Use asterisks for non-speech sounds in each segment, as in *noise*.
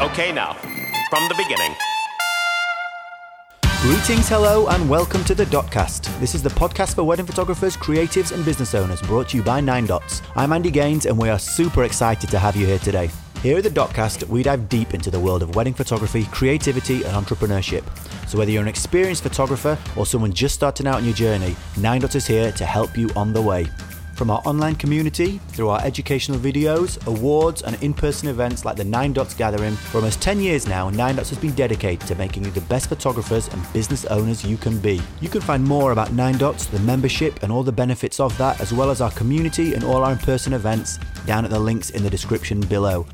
Okay, now, from the beginning. Greetings, hello, and welcome to the Dotcast. This is the podcast for wedding photographers, creatives, and business owners brought to you by Nine Dots. I'm Andy Gaines, and we are super excited to have you here today. Here at the Dotcast, we dive deep into the world of wedding photography, creativity, and entrepreneurship. So, whether you're an experienced photographer or someone just starting out on your journey, Nine Dots is here to help you on the way. From our online community, through our educational videos, awards, and in person events like the Nine Dots Gathering, for almost 10 years now, Nine Dots has been dedicated to making you the best photographers and business owners you can be. You can find more about Nine Dots, the membership, and all the benefits of that, as well as our community and all our in person events, down at the links in the description below.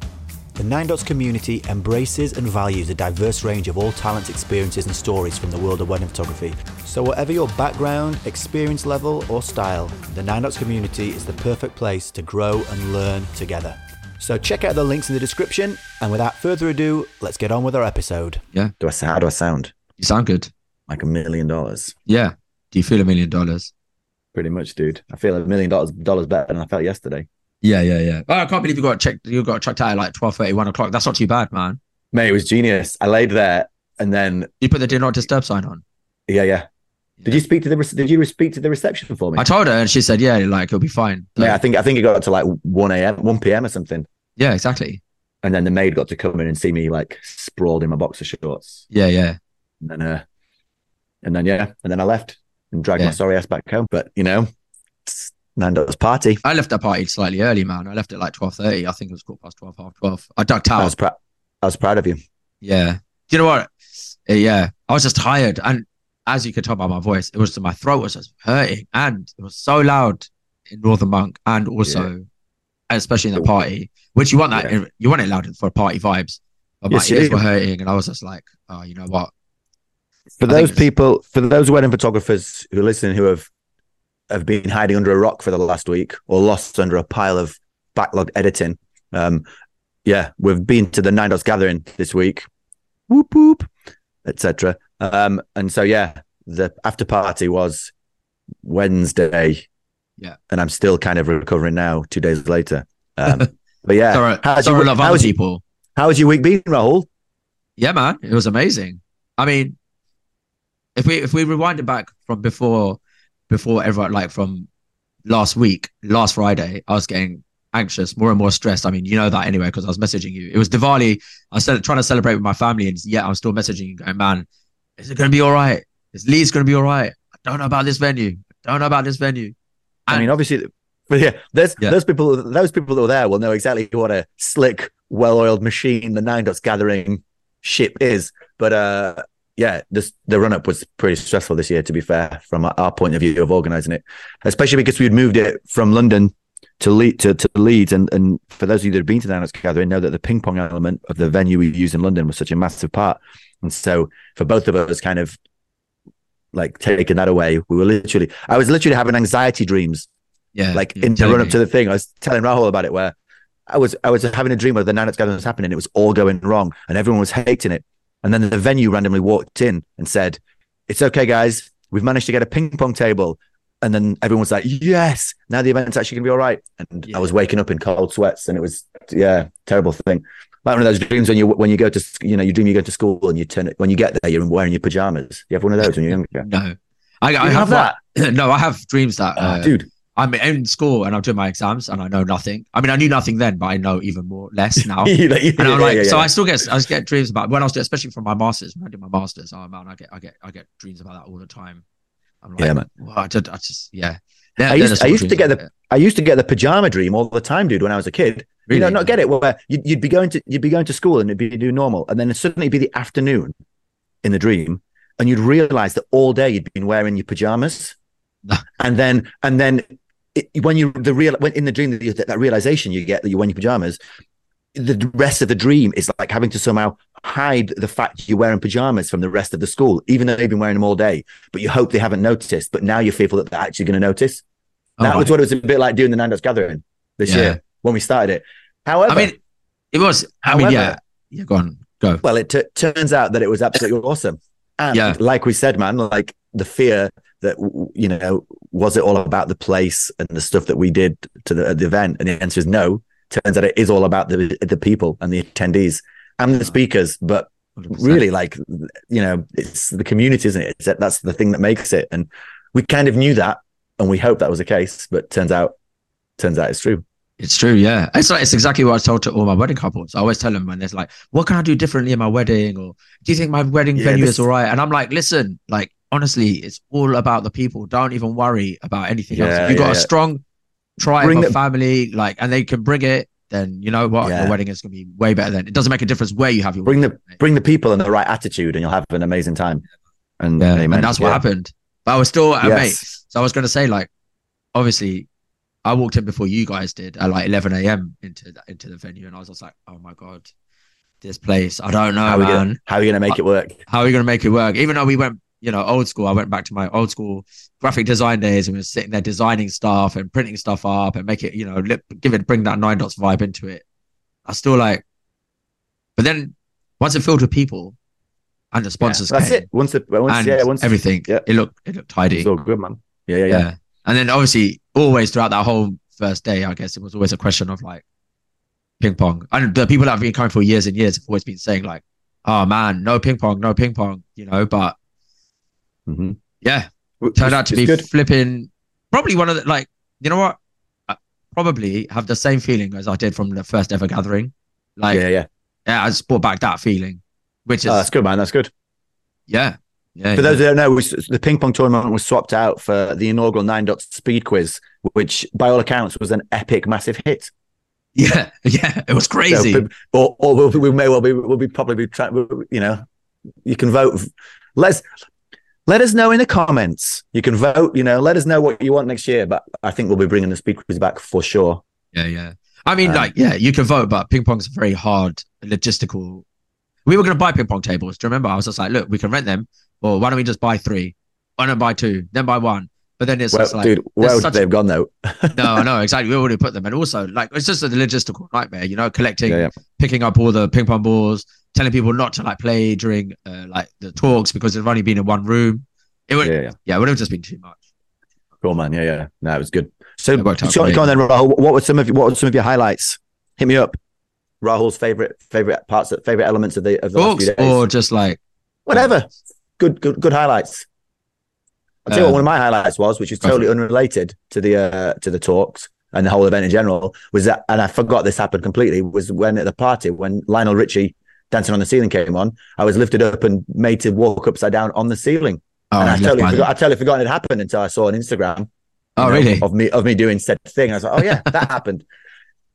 The Nine Dots community embraces and values a diverse range of all talents, experiences, and stories from the world of wedding photography. So, whatever your background, experience level, or style, the Nine Dots community is the perfect place to grow and learn together. So, check out the links in the description. And without further ado, let's get on with our episode. Yeah. Do I how do I sound? You sound good. Like a million dollars. Yeah. Do you feel a million dollars? Pretty much, dude. I feel a million dollars dollars better than I felt yesterday. Yeah, yeah, yeah. Oh, I can't believe you got checked. You got checked out at like 12 1 o'clock. That's not too bad, man. Mate, it was genius. I laid there and then You put the do not disturb sign on. yeah, yeah. Did you speak to the rece- did you speak to the reception for me? I told her and she said, yeah, like it'll be fine. Mate, I think I think it got to like one a.m., one p.m. or something, yeah, exactly. and then the maid got to come in and see me like sprawled in my boxer shorts, Yeah, yeah. and then uh, and then yeah, and then I left and dragged Yeah. my sorry ass back home. But you know, Nine Dots party. I left that party slightly early, man. I left at like 12.30. I think it was quarter past 12, half 12. I ducked out. I was proud. I was proud of you. Yeah. Do you know what? Uh, Yeah. I was just tired. And as you can tell by my voice, it was my throat was just hurting and it was so loud in Northern Monk and also, especially in the party, which you want that, Yeah. you want it loud for party vibes. But my you ears were hurting and I was just like, oh, you know what? for I those people for those wedding photographers who listen who have have been hiding under a rock for the last week or lost under a pile of backlogged editing um yeah we've been to the nine dots gathering this week whoop whoop etc um and so yeah the after party was wednesday Yeah. and i'm still kind of recovering now two days later um *laughs* but yeah Sorry, how's sorry your, how's, your, people. how's your week been rahul Yeah, man, it was amazing. I mean, if we if we rewind it back from before before everyone like from last week, last Friday, I was getting anxious, more and more stressed. I mean, you know that anyway because I was messaging you. It was Diwali. I was trying to celebrate with my family, and yet I'm still messaging you, going, "Man, is it going to be all right? Is Leeds going to be all right? I don't know about this venue. I don't know about this venue." I mean, obviously, but *laughs* yeah, there's Yeah. those people. Those people that were there will know exactly what a slick, well-oiled machine the Nine Dots Gathering ship is. But uh, yeah, this the run-up was pretty stressful this year. To be fair, from our, point of view of organising it, especially because we'd moved it from London to Le- to, to Leeds, and and for those of you that have been to the Nine Dots Gathering, know that the ping pong element of the venue we use in London was such a massive part. And so, for both of us, kind of like taking that away, we were literally, I was literally having anxiety dreams Yeah, like in the run up to the thing, I was telling Rahul about it where I was I was having a dream where the Nine Dots Gathering was happening. It was all going wrong, and everyone was hating it. And then the venue randomly walked in and said, "It's okay, guys. We've managed to get a ping pong table." And then everyone was like, "Yes, now the event's actually going to be all right." And Yeah. I was waking up in cold sweats, and it was yeah, terrible thing. Like one of those dreams when you when you go to you know you dream you go to school and you turn it when you get there you're wearing your pajamas. You have one of those when you're younger. No, I, I You have, have that? that. *clears throat* no, I have dreams that Oh, uh, dude, I'm in school and I'm doing my exams and I know nothing. I mean, I knew nothing then, but I know even more less *laughs* now. Yeah, yeah, And I'm like, yeah, so. I still get, I just get dreams about when I was, doing- especially from my masters. When I did my masters, oh man, I get, I get, I get dreams about that all the time. I'm like, Yeah, man. Well, I, just, I just, yeah. They're- I used- I used to get the- I used to get the pajama dream all the time, dude, when I was a kid. you know, Really? not get it where you'd, you'd be going to you'd be going to school and it'd be do normal, and then suddenly it'd be the afternoon in the dream, and you'd realize that all day you'd been wearing your pajamas, *laughs* and then and then it, when you the real when in the dream that, you, that realization you get that you're wearing your pajamas, the rest of the dream is like having to somehow hide the fact you're wearing pajamas from the rest of the school, even though they've been wearing them all day. But you hope they haven't noticed. But now you're fearful that they're actually going to notice. Oh, that was what it was a bit like doing the Nine Dots gathering this Yeah. year when we started it. However, I mean, it was, I mean, yeah, yeah, go on, go. well, it t- turns out that it was absolutely awesome. And Yeah. like we said, man, like the fear that you know was it all about the place and the stuff that we did to the, the event, and the answer is no. Turns out it is all about the the people and the attendees. and the speakers, but 100%. really like you know it's the community isn't it it's, that's the thing that makes it and we kind of knew that and we hoped that was the case but turns out turns out it's true It's true, yeah. It's like it's exactly what I told to all my wedding couples. I always tell them when there's like, "What can I do differently in my wedding?" or "Do you think my wedding Yeah, venue this- is all right?" And I'm like, "Listen, like honestly, it's all about the people. Don't even worry about anything else. If you've got yeah, a strong tribe Bring of them- family, like, and they can bring it, then you know what, Yeah. your wedding is gonna be way better. Then it doesn't make a difference where you have your bring wedding, the mate. bring the people and the right attitude and you'll have an amazing time and yeah, and that's what Yeah. happened. But I was still, uh, mate. So I was going to say, like, obviously, I walked in before you guys did at like 11 a.m. into the, into the venue, and I was just like, oh my god, this place, I don't know, how, are we man. gonna, how are you gonna make it work How are we going to make it work? Even though we went, you know, old school, I went back to my old school graphic design days and we were sitting there designing stuff and printing stuff up and make it, you know, lip, give it, bring that nine dots vibe into it. I still like, but then once it filled with people and the sponsors that's came it once the once yeah once everything, yeah. it looked, it looked tidy. it's all good man yeah yeah yeah, yeah. And then obviously, always throughout that whole first day, I guess it was always a question of like ping pong. And the people that have been coming for years and years have always been saying like, "Oh man, no ping pong, no ping pong," you know. But Mhm. yeah, Which turned out to be good flipping. Probably one of the like, you know what? I probably have the same feeling as I did from the first ever gathering. Like, yeah yeah, yeah I just brought back that feeling, which is oh, that's good man that's good yeah, yeah. For yeah. those who don't know, we, the ping pong tournament was swapped out for the inaugural Nine Dots Speed Quiz, which, by all accounts, was an epic, massive hit. *laughs* yeah, yeah, it was crazy. pe- or, or we'll, we may well be, we'll be probably be trying. You know, you can vote. Let's let us know in the comments. You can vote. You know, let us know what you want next year. But I think we'll be bringing the Quiz back for sure. Yeah, yeah. I mean, Um, like, yeah, you can vote, but ping pong's very hard logistical. We were going to buy ping pong tables. Do you remember? I was just like, look, we can rent them, or why don't we just buy three? Why don't we buy two, then buy one? But then it's Well, just like, dude, where such- they've gone though? *laughs* no, I know *laughs* exactly. We already put them, and also like it's just a logistical nightmare. You know, collecting, Yeah, yeah. picking up all the ping pong balls, telling people not to like play during uh, like the talks because they've only been in one room. It would, Yeah, yeah. yeah, it would have just been too much. Cool, man. Yeah, yeah. No, it was good. So, so go on then, Rahul. What were some of what were some of your highlights? Hit me up. Rahul's favorite favorite parts, favorite elements of the of the last few days. or just like whatever. Good, good, good highlights. I'll tell you Um, what one of my highlights was, which is totally unrelated to the uh, to the talks and the whole event in general, was that, and I forgot this happened completely. Was when at the party when Lionel Richie dancing on the ceiling came on, I was lifted up and made to walk upside down on the ceiling, oh, and I totally forgot. I totally forgot it happened until I saw an Instagram. Oh, know, really? Of me of me doing said thing. I was like, oh yeah, *laughs* that happened.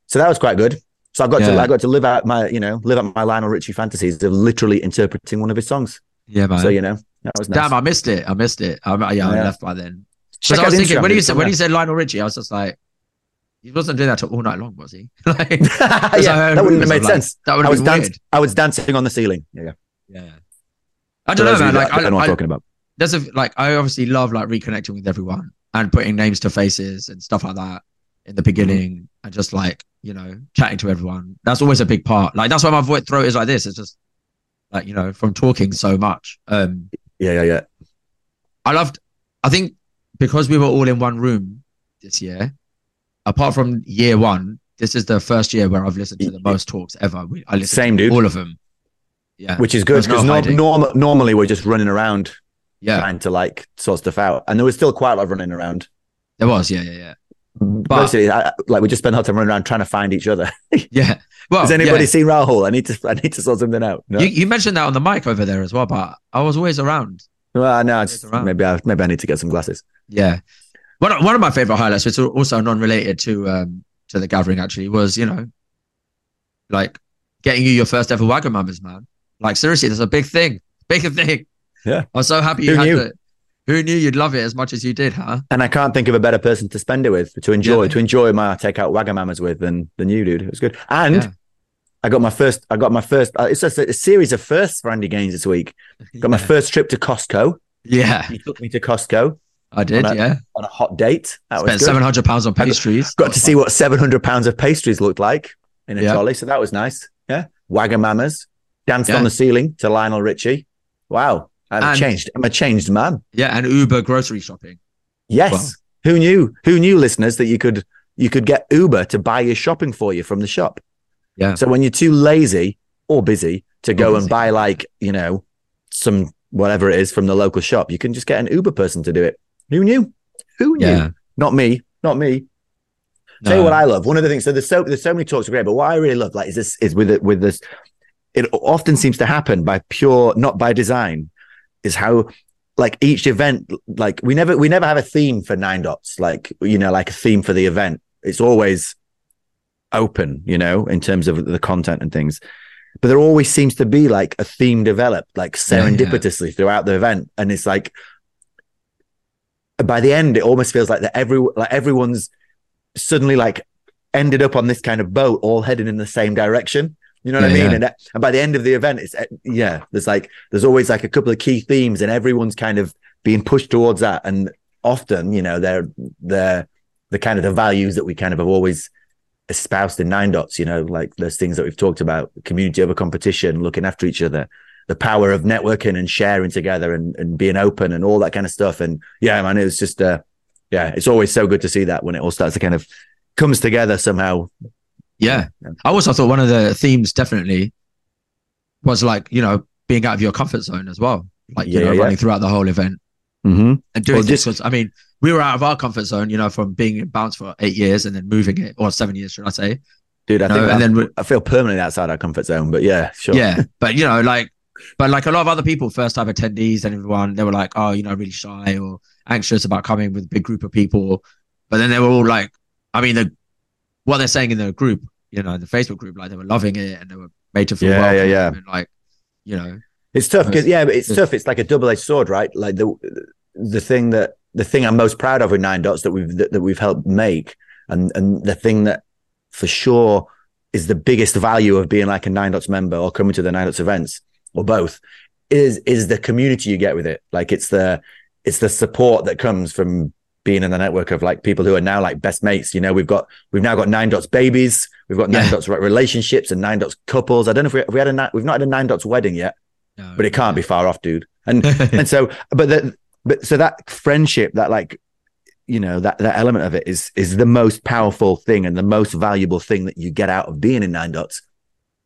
So that was quite good. So I got to I got to live out my you know live out my Lionel Richie fantasies of literally interpreting one of his songs. Yeah, man. So you know that was nice. Damn, I missed it. I missed it. I, yeah, I left by then. Because I was thinking Instagram, when you said when he said Lionel Richie, I was just like, he wasn't doing that all night long, was he? *laughs* like, *laughs* yeah, *laughs* that wouldn't have made like, sense. That would I was dancing. I was dancing on the ceiling. Yeah, yeah. I don't know, For those of man. Like, I, don't know what I'm talking about. there's a like I obviously love like reconnecting with everyone and putting names to faces and stuff like that in the beginning and just like you know chatting to everyone. That's always a big part. Like that's why my voice throat is like this. It's just like you know from talking so much. Um, Yeah, yeah, yeah. I loved. I think because we were all in one room this year, apart from year one, this is the first year where I've listened to the most talks ever. We, I listened Same, to dude. all of them. Yeah, Which is good There's no because norm, norm, normally we're just running around yeah, trying to like sort stuff out, and there was still quite a lot of running around. there was. Yeah, yeah, yeah, mm, But- Basically, I, like we just spent our time running around trying to find each other. *laughs* *laughs* yeah. Well, Has anybody yeah. seen Rahul? I need to. I need to sort something out. No. You, you mentioned that on the mic over there as well, but I was always around. well, no. It's around. maybe I maybe I need to get some glasses. Yeah. One of, one of my favorite highlights, which is also non-related to um to the gathering, actually, was you know, like getting you your first ever Wagamamas, man. Like seriously, that's a big thing, big thing. Yeah. I'm so happy you Who had knew? the. Who knew you'd love it as much as you did, huh? And I can't think of a better person to spend it with, to enjoy, Yeah. to enjoy my take out Wagamamas with than than you, dude. It was good. And Yeah. I got my first. I got my first. Uh, it's just a, a series of firsts for Andy Gaines this week. Got my yeah. first trip to Costco. yeah, He took me to Costco I did. on a- yeah, on a hot date. That was spent good. seven hundred pounds on pastries. Got to see what seven hundred pounds of pastries looked like in a Yeah. trolley. So that was nice. Yeah, Wagamamas danced Yeah. on the ceiling to Lionel Richie. Wow, I'm And- changed. I'm a changed man. Yeah, and Uber grocery shopping. Yes. Wow. Who knew? Who knew, listeners, that you could you could get Uber to buy your shopping for you from the shop? Yeah. So when you're too lazy or busy to go and buy like you know some whatever it is from the local shop. You can just get an Uber person to do it. Who knew? Who knew? Yeah. Not me. Not me. No. Tell you what I love. One of the things. So there's so there's so many talks are great, but what I really love, like, is this is with it with this. It often seems to happen by pure, not by design, is how like each event, like we never we never have a theme for nine dots, like you know, like a theme for the event. It's always open, you know, in terms of the content and things. But there always seems to be like a theme developed, like Yeah, yeah. serendipitously throughout the event, and it's like by the end, it almost feels like that every like everyone's suddenly like ended up on this kind of boat, all heading in the same direction. You know what I mean? yeah. And, and by the end of the event, it's yeah, there's like there's always like a couple of key themes, and everyone's kind of being pushed towards that. And often, you know, they're they're the kind of the values that we kind of have always espoused in nine dots. You know, like those things that we've talked about: community over competition, looking after each other, the power of networking and sharing together, and and being open, and all that kind of stuff. And yeah, man, it was just uh, yeah, it's always so good to see that when it all starts to kind of comes together somehow. Yeah. I also thought one of the themes definitely was like, you know, being out of your comfort zone as well. Like, you Yeah, know, yeah. running throughout the whole event Mm-hmm. and doing Well, this. just- 'cause, I mean, we were out of our comfort zone, you know, from being in bounce for eight years and then moving it, or seven years, should I say? Dude, I No, think and I, then I feel permanently outside our comfort zone, but yeah, sure. Yeah. But, you know, like, but like a lot of other people, first time attendees and everyone, they were like, oh, you know, really shy or anxious about coming with a big group of people. But then they were all like, I mean, the, what they're saying in the group, you know, the Facebook group, like they were loving it and they were made to feel Yeah, yeah, yeah. And like, you know, It's tough because yeah, it's it's- tough. It's like a double edged sword, right? Like the the thing that the thing I'm most proud of with Nine Dots that we've that, that we've helped make, and and the thing that for sure is the biggest value of being like a Nine Dots member or coming to the Nine Dots events or both is is the community you get with it. Like it's the it's the support that comes from being in the network of like people who are now like best mates. You know, we've got we've now got Nine Dots babies, we've got Nine Yeah. Dots relationships and Nine Dots couples. I don't know if we, if we had a we've not had a Nine Dots wedding yet no, but it can't be far off, dude. And *laughs* and so, but the, but so that friendship, that like, you know, that that element of it is is the most powerful thing and the most valuable thing that you get out of being in Nine Dots.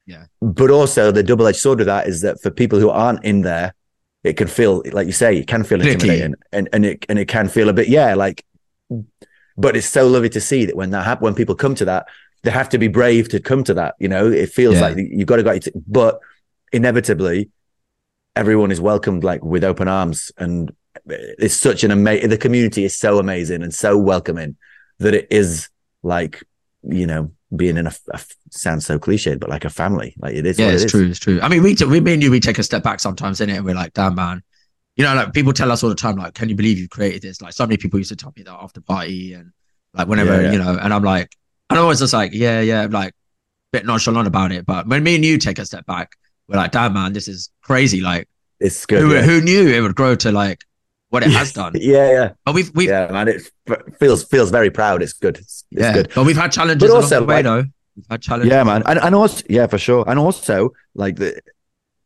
Yeah. But also the double edged sword of that is that for people who aren't in there, it can feel like you say, it can feel intimidating, and and it and it can feel a bit, yeah, like. But it's so lovely to see that when that happen, when people come to that, they have to be brave to come to that. You know, it feels Yeah. like you've got to go. But inevitably, everyone is welcomed like with open arms and it's such an amazing the community is so amazing and so welcoming that it is like you know being in a, a sounds so cliched but like a family like it is yeah, it's it true. It's true. I mean, we, t- we, me and you, we take a step back sometimes in it, and we're like, damn, man. You know, like people tell us all the time, like, can you believe you created this? Like, so many people used to tell me that after party and like whenever, Yeah, yeah. you know, and I'm like, and I'm always just like, yeah, yeah, I'm like, bit nonchalant about it. But when me and you take a step back, we're like, damn, man, this is crazy. Like, it's good who, yeah. who knew it would grow to like what it has done? *laughs* yeah yeah. But we've, we've, yeah, yeah man it feels feels very proud. It's good. It's, it's good. but we've had challenges But along also, the way, like- though. We've had challenges. yeah man. And, and also yeah for sure. And also like the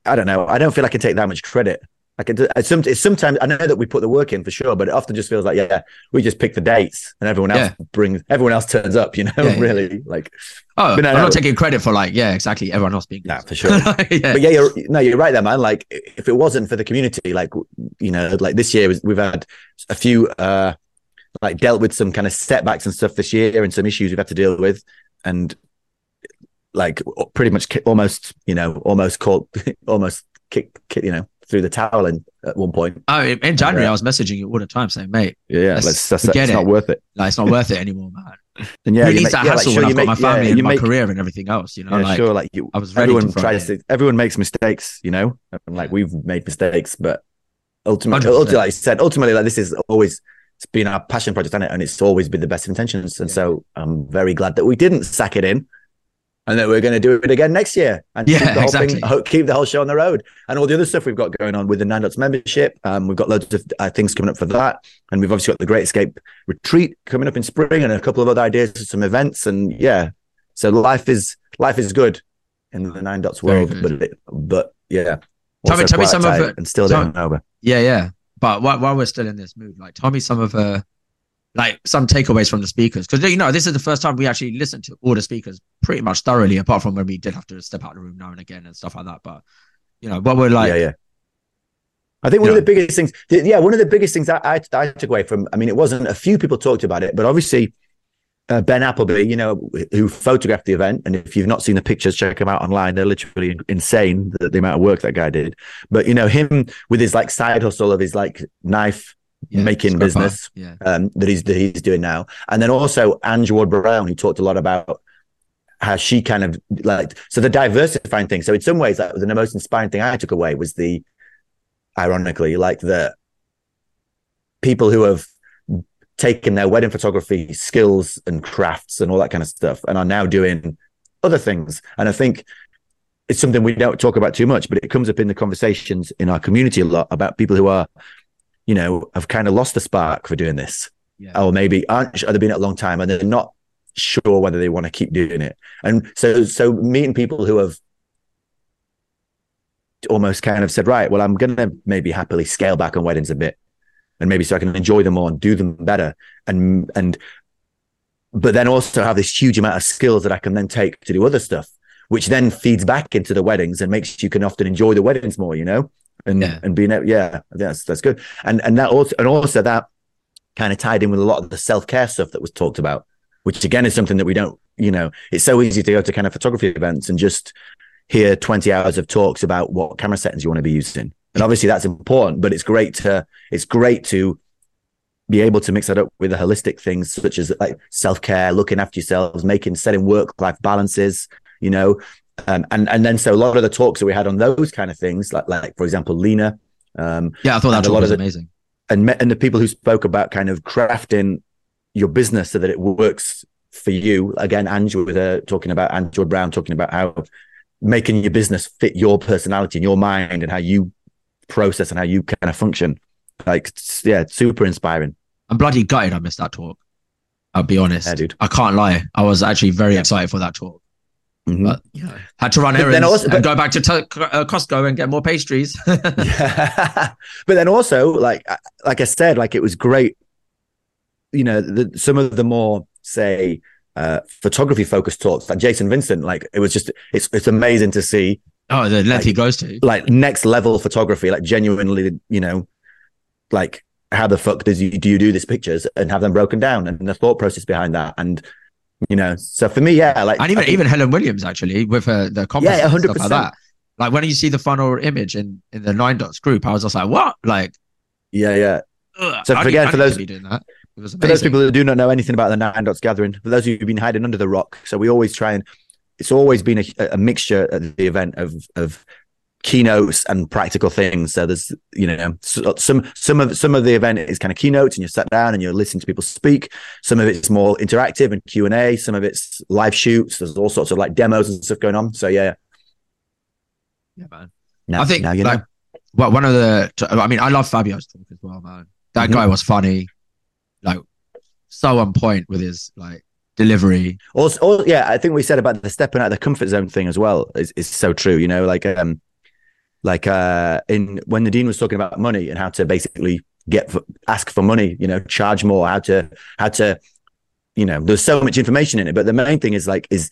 i don't know. I don't feel i can take that much credit I can do, it's, some, it's sometimes I know that we put the work in for sure, but it often just feels like yeah, we just pick the dates and everyone else brings everyone else turns up, you know, Yeah, yeah, really like Oh, But no, I'm no. not taking credit for like, yeah, exactly. Everyone else being Nah, for sure. *laughs* yeah. but yeah, you're no, you're right there, man. Like if it wasn't for the community, like you know, like this year was- we've had a few uh like dealt with some kind of setbacks and stuff this year and some issues we've had to deal with and like pretty much almost, you know, almost caught *laughs* almost kick, kick you know, through the towel in at one point. Oh, in January, Yeah. I was messaging you all the time saying, mate, Yeah. Let's That's, that's, forget that's not worth it. like, it's not worth it anymore, man. *laughs* And yeah, Who you needs make- that yeah, like, hassle sure, when you I've got make- my family yeah, and you my make- career and everything else, you know? like, sure. Like you, I was ready everyone to tries it. to, everyone makes mistakes, you know, and like we've made mistakes, but ultimately, 100%. ultimately, like I said, ultimately, like this is always it's been our passion project, hasn't it? And it's always been the best intentions. And so I'm very glad that we didn't sack it in. And that we're going to do it again next year and Yeah, keep, the whole thing, keep the whole show on the road and all the other stuff we've got going on with the Nine Dots membership. Um, we've got loads of uh, things coming up for that, and we've obviously got the Great Escape retreat coming up in spring, and a couple of other ideas for some events. And yeah, so life is life is good in the Nine Dots world, but it, but yeah, Tell me- tell me some of it- and still doing over. yeah, yeah. But while, while we're still in this mood, like, tell me some of uh, like some takeaways from the speakers because you know this is the first time we actually listened to all the speakers pretty much thoroughly, apart from when we did have to step out of the room now and again and stuff like that. But you know, what we're like, yeah, yeah. I think one Yeah. of the biggest things, th- yeah, one of the biggest things that I, I took away from, I mean, it wasn't a few people talked about it, but obviously uh, Ben Appleby, you know, who photographed the event, and if you've not seen the pictures, check them out online. They're literally insane the, the amount of work that guy did. But you know, him with his like side hustle of his like knife yeah, making business. Yeah, um, that he's that he's doing now, and then also Ange Ward Brown, who talked a lot about how she kind of like so the diversifying thing. So in some ways, that was the most inspiring thing I took away was the ironically like the people who have taken their wedding photography skills and crafts and all that kind of stuff and are now doing other things. And I think it's something we don't talk about too much, but it comes up in the conversations in our community a lot about people who are, you know, have kind of lost the spark for doing this yeah, or maybe aren't they've been at a long time and they're not sure whether they want to keep doing it. And so so meeting people who have almost kind of said, right, well, I'm gonna maybe happily scale back on weddings a bit. And maybe so I can enjoy them more and do them better. And and but then also have this huge amount of skills that I can then take to do other stuff, which then feeds back into the weddings and makes you can often enjoy the weddings more, you know? And Yeah. and being able, yeah, that's that's good. And and that also and also that kind of tied in with a lot of the self-care stuff that was talked about, which again is something that we don't, you know, it's so easy to go to kind of photography events and just hear 20 hours of talks about what camera settings you want to be using. And obviously that's important, but it's great to it's great to be able to mix that up with the holistic things such as like self-care, looking after yourselves, making setting work-life balances, you know. Um, and and then so a lot of the talks that we had on those kind of things, like like for example, Lena, um, yeah. I thought that a lot was of the- amazing. and and the people who spoke about kind of crafting your business so that it works for you. Again, Ange Ward with her talking about Ange Ward Brown talking about how making your business fit your personality and your mind and how you process and how you kind of function. Like, yeah, super inspiring. I'm bloody gutted I missed that talk. I'll be honest. Yeah, dude. I can't lie. I was actually very Yeah. excited for that talk, Mhm. but you know, had to run But then errands also- but- and go back to t- uh, Costco and get more pastries. Yeah. *laughs* *laughs* but then also, like, like I said, like it was great. You know, the, some of the more say uh, photography focused talks, like Jason Vincent, like it was just it's it's amazing to see oh, the length Like- he goes to. like next level photography, like genuinely, you know, like how the fuck does you do you do these pictures and have them broken down and the thought process behind that and you know so for me yeah like and even think- even Helen Williams actually with her the Yeah, stuff 100%. like that. Like when you see the final image in in the nine dots group, I was just like, what? Like, yeah yeah ugh, So I need- again, for those- doing that. For those people who do not know anything about the nine dots gathering for those who've been hiding under the rock so we always try and it's always been a, a mixture at the event of of keynotes and practical things so there's you know some some of some of the event is kind of keynotes and you sat down and you're listening to people speak some of it's more interactive and q&a some of it's live shoots there's all sorts of like demos and stuff going on so yeah yeah, man. now, I think now you know well, one of the I mean, I love Fabio's talk as well, man. That Mhm. guy was funny, like so on point with his like delivery. Also, also, yeah, I think we said about the stepping out of the comfort zone thing as well is, is so true. You know, like um, like uh, in when Nadine was talking about money and how to basically get for, ask for money, you know, charge more, how to how to, you know, there's so much information in it, but the main thing is like is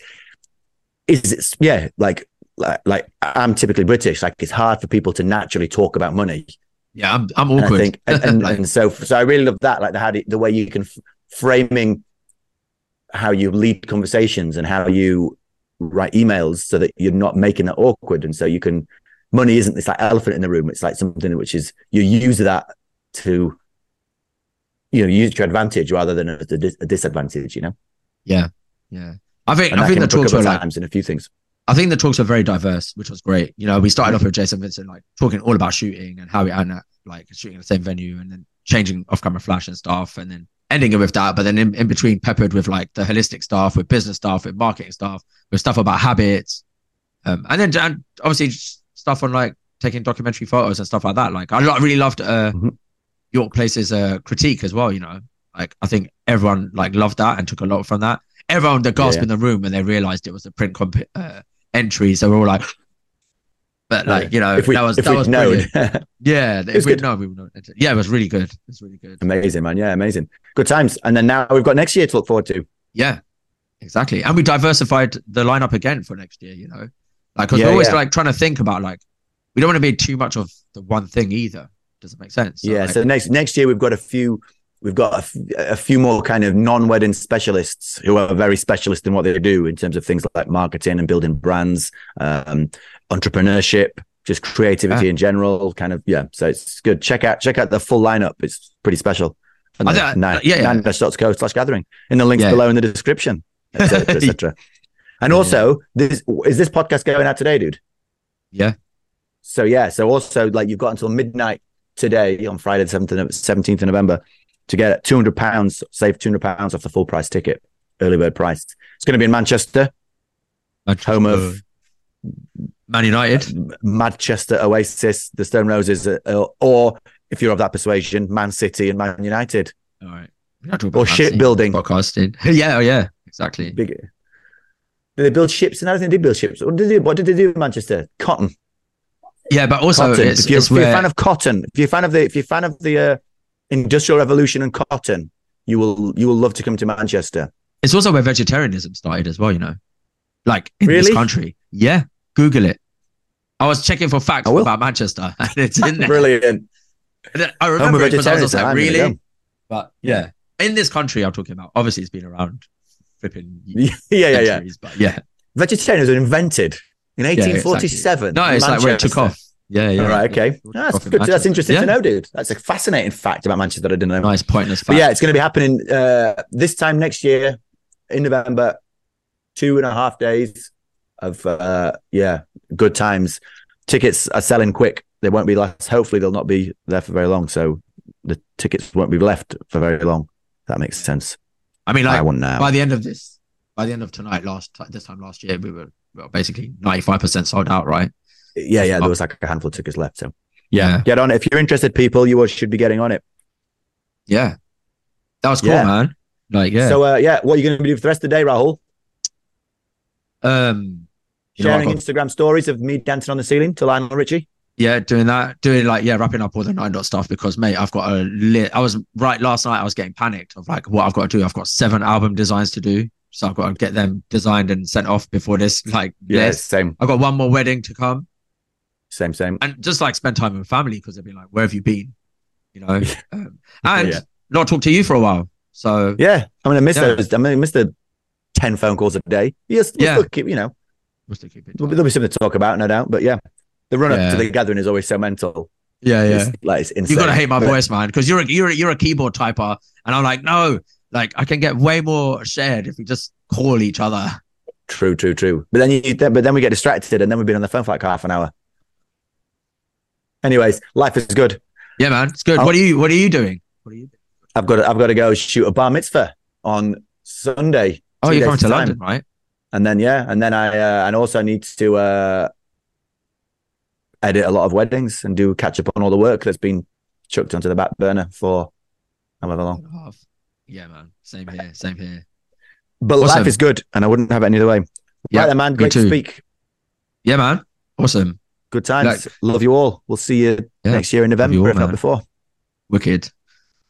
is it's yeah, like like like I'm typically British, like it's hard for people to naturally talk about money. Yeah, I'm I'm And I think, and, and, *laughs* Like, and so, so I really love that, like the how do, the way you can f- framing how you lead conversations and how you write emails so that you're not making that awkward, and so you can. Money isn't this like elephant in the room. It's like something which is you use that to, you know, use it to your advantage rather than a, a a disadvantage. You know, yeah, yeah. I think and I think the talks were like times in a few things. I think the talks were very diverse, which was great. You know, we started off with Jason Vincent, like talking all about shooting and how we and like shooting in the same venue and then changing off camera flash and stuff and then ending it with that. But then in, in between peppered with like the holistic stuff, with business stuff, with marketing stuff, with stuff about habits. Um, and then and obviously stuff on like taking documentary photos and stuff like that. Like I really loved uh, Mhm. York Place's uh, critique as well, you know. Like I think everyone like loved that and took a lot from that. Everyone that gasped Yeah. in the room when they realized it was a print comp- uh, entry. So we're all like, *gasps* But like you know, if we, that was if that was known. *laughs* Yeah, if was we known, we would know. Yeah, it was really good. It was really good. amazing, man. Yeah, amazing. Good times. And then now we've got next year to look forward to. Yeah, exactly. And we diversified the lineup again for next year. You know, like because Yeah, we're always yeah. like trying to think about like we don't want to be too much of the one thing either. Does it make sense? So, yeah. like, So next next year we've got a few. We've got a, f- a few more kind of non-wedding specialists who are very specialist in what they do in terms of things like marketing and building brands, um, entrepreneurship, just creativity Yeah. in general. Kind of yeah. So it's good. Check out check out the full lineup. It's pretty special. And I the think- nine, yeah, yeah. nine-co slash gathering in the links below in the description, etc. etc. *laughs* And Yeah. also, this is this podcast going out today, dude? Yeah. So yeah, so also like you've got until midnight today on Friday, the seventeenth of November, to get two hundred pounds, save two hundred pounds off the full price ticket, early bird price. It's going to be in Manchester, home of Man United. Manchester Oasis, the Stone Roses, uh, or if you're of that persuasion, Man City and Man United. All right. Or about building. Podcasting. *laughs* yeah, oh, yeah, exactly. Big. Did they build ships? And I don't think they did build ships. What did they do? What did they do in Manchester? Cotton. Yeah, but also cotton. it's, if you're, if you're a fan of cotton, if you're a fan of the, if you're a fan of the uh, industrial revolution and cotton, you will you will love to come to Manchester. it's also where vegetarianism started as well. You know, like in this country. Yeah, Google it. I was checking for facts about Manchester, *laughs* and it's in there. Brilliant. I remember it because I was like, really? But yeah, in this country, I'm talking about. Obviously, it's been around flipping *laughs* Yeah, yeah, yeah. but yeah. Vegetarianism was invented in exactly. 1847. No, in it's like where it took off. Yeah, yeah. All right, okay. It That's good. That's interesting yeah. to know, dude. That's a fascinating fact about Manchester that I didn't know. Nice pointless fact. But yeah, it's going to be happening uh, this time next year in November. Two and a half days of uh, yeah, good times. Tickets are selling quick. They won't be last. Hopefully, they'll not be there for very long. So the tickets won't be left for very long. That makes sense. I mean, I like want now. by the end of this, by the end of tonight, last this time last year, we were well, basically 95% sold out, right? yeah, yeah. There was like a handful of tickets left. So Yeah. get on it if you're interested, people. You all should be getting on it. Yeah. That was cool, Yeah. man. Like, yeah. So uh, yeah, what are you going to do for the rest of the day, Rahul? um, know, Sharing got- Instagram stories of me dancing on the ceiling to Lionel Richie. Yeah, doing that, doing like, yeah, wrapping up all the nine dot stuff because, mate, I've got a lit. I was right last night, I was getting panicked of like what I've got to do. I've got seven album designs to do. So I've got to get them designed and sent off before this, *laughs* like, Yeah, list. same, I've got one more wedding to come same, same. and just like spend time with family because they've been like, where have you been? You know, *laughs* um, and Yeah. not talk to you for a while. So Yeah, I'm gonna miss Yeah. those. I'm gonna miss the ten phone calls a day. Yes, Yeah. keep, you know, we'll still keep it. there'll be something to talk about, no doubt. But yeah, the run up Yeah. to the gathering is always so mental. Yeah, yeah. It's, like it's insane. You gotta hate my But- voice, man, because you're a, you're a, you're a keyboard typer, and I'm like, no, like I can get way more shared if we just call each other. True, true, true. But then you, then, but then we get distracted, and then we've been on the phone for like half an hour. Anyways, life is good. Yeah, man, it's good. Oh. What are you What are you doing? What are you? Doing? I've got to, I've got to go shoot a bar mitzvah on Sunday. Oh, you're going to time. London, right? and then yeah, and then I uh, and also need to uh, edit a lot of weddings and do catch up on all the work that's been chucked onto the back burner for however long. Yeah, man. Same here. Same here. But Awesome. life is good, and I wouldn't have it any other way. Yeah, right, man. Great to speak. Yeah, man. Awesome. Good times. Love you all. We'll see you Yeah, next year in November, all, if not before. Wicked.